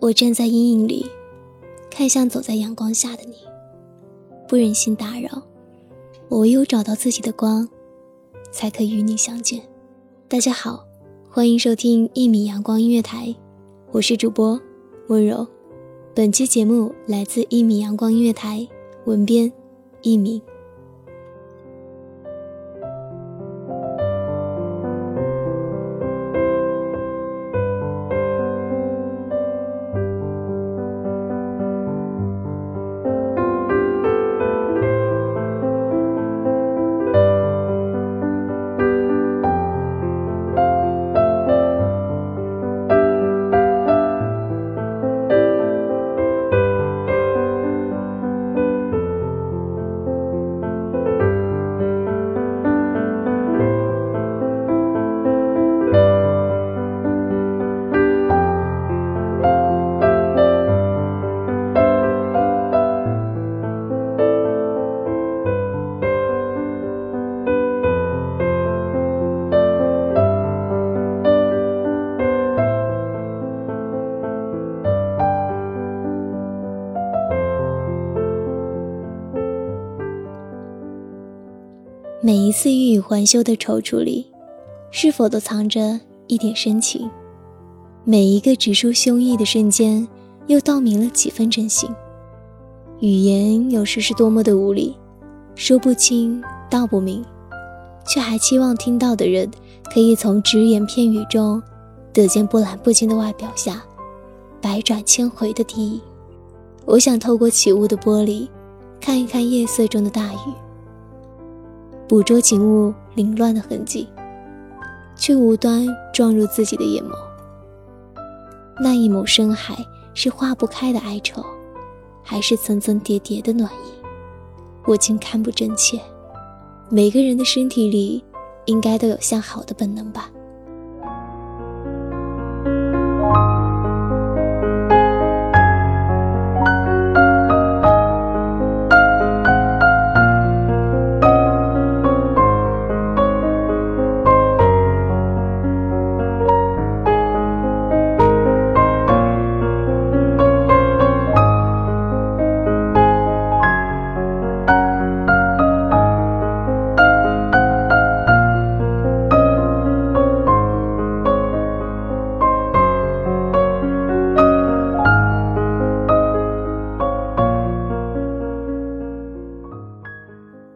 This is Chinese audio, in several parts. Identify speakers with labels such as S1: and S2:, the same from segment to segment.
S1: 我站在阴影里，看向走在阳光下的你，不忍心打扰。我唯有找到自己的光，才可与你相见。大家好，欢迎收听一米阳光音乐台，我是主播温柔。本期节目来自一米阳光音乐台，文编一米。每一次欲语还休的踌躇里，是否都藏着一点深情？每一个直抒胸臆的瞬间，又道明了几分真心。语言有时是多么的无力，说不清道不明，却还期望听到的人可以从只言片语中，得见波澜不惊的外表下，百转千回的低吟。我想透过起雾的玻璃，看一看夜色中的大雨。捕捉景物凌乱的痕迹，却无端撞入自己的眼眸。那一抹深海是化不开的哀愁，还是层层叠叠的暖意？我竟看不真切。每个人的身体里，应该都有向好的本能吧。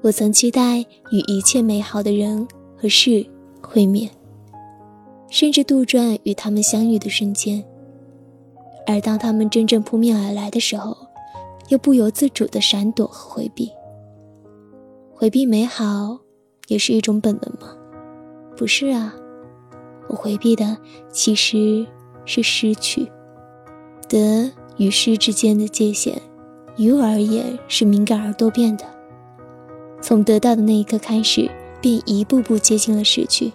S1: 我曾期待与一切美好的人和事会面，甚至杜撰与他们相遇的瞬间。而当他们真正扑面而来的时候，又不由自主的闪躲和回避。回避美好，也是一种本能吗？不是啊，我回避的其实是失去。得与失之间的界限，于我而言是敏感而多变的。从得到的那一刻开始，便一步步接近了失去。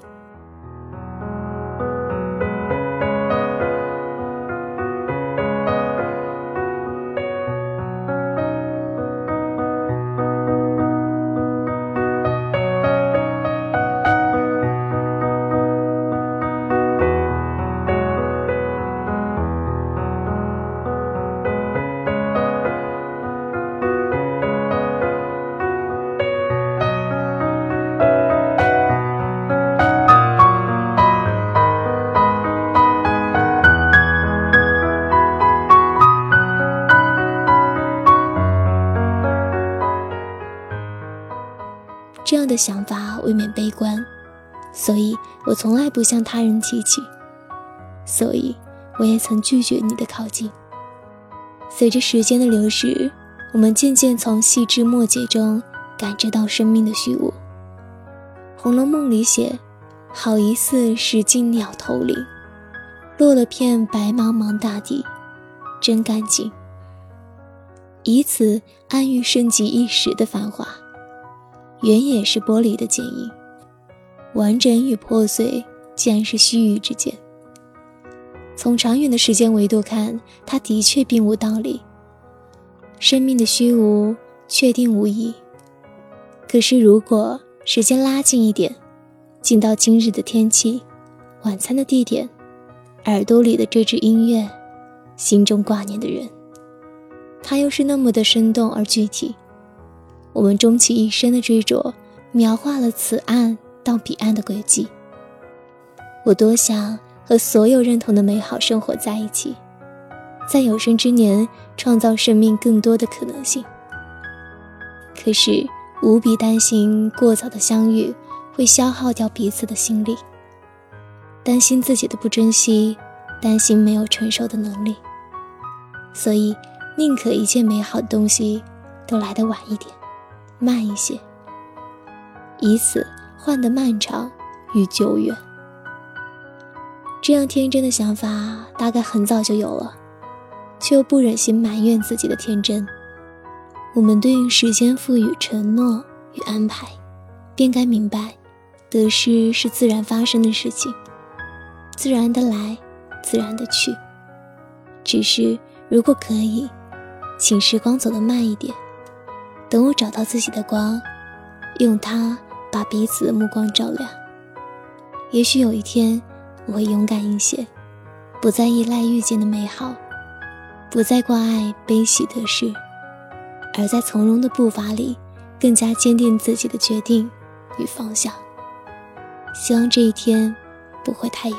S1: 这样的想法未免悲观，所以我从来不向他人提起。所以，我也曾拒绝你的靠近。随着时间的流逝，我们渐渐从细枝末节中感知到生命的虚无。《红楼梦》里写：“好一似石径鸟头林，落了片白茫茫大地，真干净。”以此安于盛极一时的繁华，原也是玻璃的剪影。完整与破碎，竟然是须臾之间。从长远的时间维度看，它的确并无道理。生命的虚无确定无疑。可是，如果时间拉近一点，近到今日的天气、晚餐的地点、耳朵里的这支音乐、心中挂念的人，它又是那么的生动而具体。我们终其一生的追逐，描画了此岸到彼岸的轨迹。我多想。和所有认同的美好生活在一起，在有生之年创造生命更多的可能性。可是无比担心过早的相遇会消耗掉彼此的心力，担心自己的不珍惜，担心没有承受的能力，所以宁可一切美好的东西都来得晚一点，慢一些，以此换得漫长与久远。这样天真的想法，大概很早就有了，却又不忍心埋怨自己的天真。我们对于时间赋予承诺与安排，便该明白，得失是自然发生的事情，自然的来，自然的去。只是如果可以，请时光走得慢一点，等我找到自己的光，用它把彼此的目光照亮。也许有一天。我会勇敢一些，不再依赖遇见的美好，不再挂碍悲喜得失，而在从容的步伐里，更加坚定自己的决定与方向。希望这一天不会太远。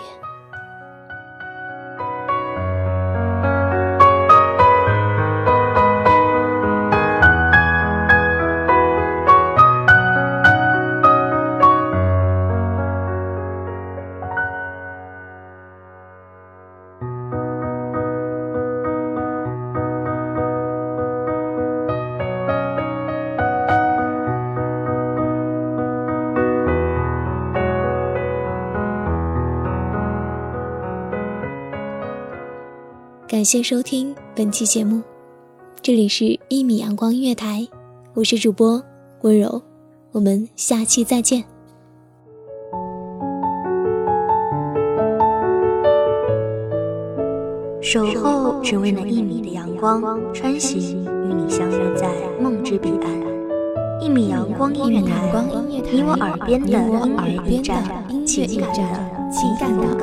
S1: 感谢收听本期节目，这里是《一米阳光音乐台》，我是主播温柔，我们下期再见。
S2: 守候只为那一米的阳光，穿行与你相约在梦之彼岸。一米阳光音乐台，你我耳边的音乐驿站，情感的情感的避